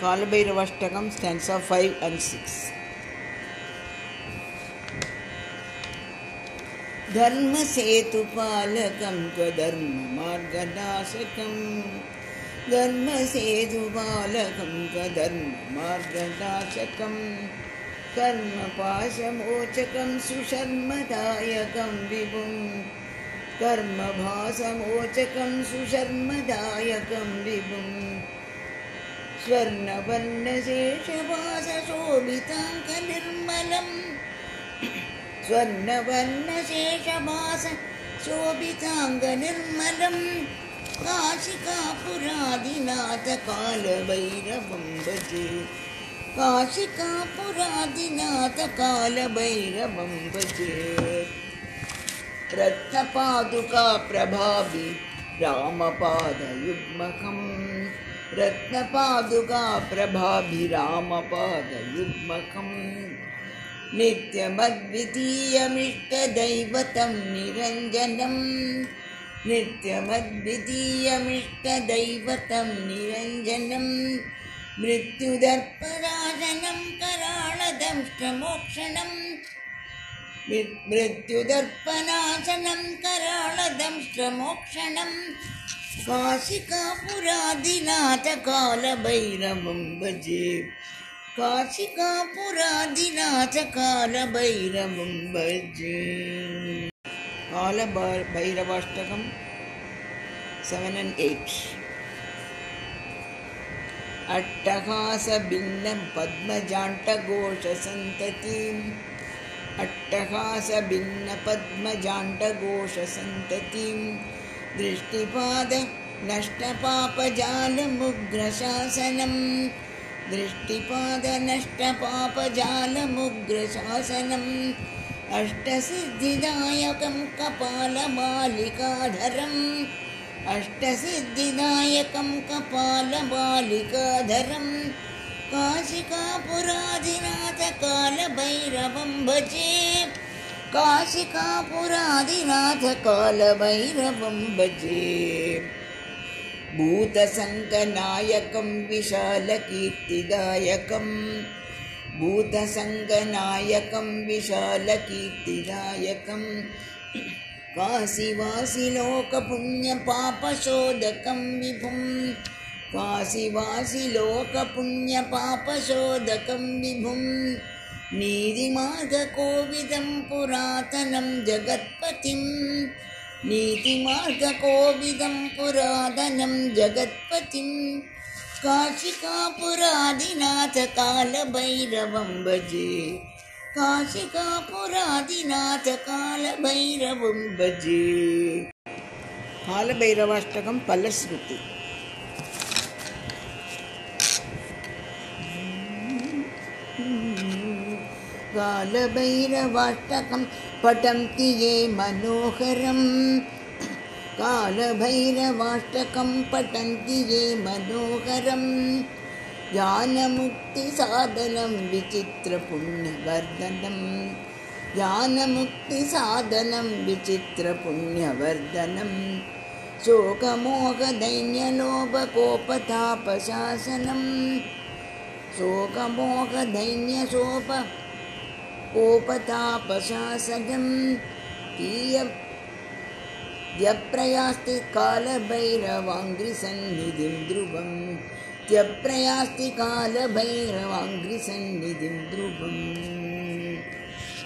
Kalabhairavashtakam stanzas of five and six धर्मसेतुपालकं कधर्ममार्गनाशकं धर्मसेतुपालकं कधर्ममार्गनाशकं कर्मपाशमोचकं सुशर्मदायकं विभुं. कर्मभासमोचकं सुशर्मदायकं विभुं स्वर्णवर्णशेषवासशोभिताङ्कनिर्मलम् स्वर्णवर्णशेषवास शोभिताङ्गनिर्मलं काशिकापुरादिनाथकालभैरवं भजे काशिकापुरादिनाथकालभैरवं भजे प्रभावि रामपादयुग्मकम् रत्नपादुका प्रभाभि रामपादयुग्मकम् नित्यमद्वितीयमिष्टदैवतं निरञ्जनम् नित्यमद्वितीयमिष्टदैवतं निरञ्जनं मृत्युदर्पराजनं कराळदंष्टमोक्षणम् मृत्युदर्पनाशनं कराळदंष्टमोक्षणं काशिकापुरादिनाथकालभैरवं भजे। काशिकापुरादिनाथकालभैरवं भजे। कालभैरवाष्टकं सेवेन् अण्ड् एय्ट् अट्टहासभिन्नं पद्मजाण्टघोषसन्ततिम् अट्टहासभिन्नपद्मजाण्टघोषसन्ततिं दृष्टिपाद नष्टपापजालमुग्रशासनम् दृष्टिपादनष्टपापजालमुग्रशासनम् अष्टसिद्धिदायकं कपालमालिकाधरम्। अष्टसिद्धिदायकं कपालमालिकाधरम्। काशिकापुरादिनाथकालभैरवं भजे काशिकापुरादिनाथकालभैरवं भजे। भूतसङ्गनायकं विशालकीर्तिदायकं। भूतसङ्गनायकं विशालकीर्तिदायकं। काशिवासिलोकपुण्यपापशोधकं विभुं। काशिवासिलोकपुण्यपापशोधकं विभुं। नीतिमार्गकोविदं पुरातनं जगत्पतिम् नीतिमार्गकोविदं पुरातनं जगत्पतिं काशिकापुरादिनाथकालभैरवं भजे काशिकापुरादिनाथकालभैरवं भजे कालभैरवाष्टकं फलश्रुति कालभैरवाष्टकं पठन्ति ये मनोहरम्। कालभैरवाष्टकं पठन्ति ये मनोहरं ज्ञानमुक्तिसाधनं विचित्रपुण्यवर्धनं ज्ञानमुक्तिसाधनं विचित्रपुण्यवर्धनं शोकमोहदैन्यलोभकोपतापशासनं शोकमोहदैन्यशोप कोपतापशासनं तीय त्यप्रयास्ति कालभैरवाङ्घ्रिसन्निधिं ध्रुवं त्यप्रयास्ति कालभैरवाङ्घ्रिसन्निधिं ध्रुवम्।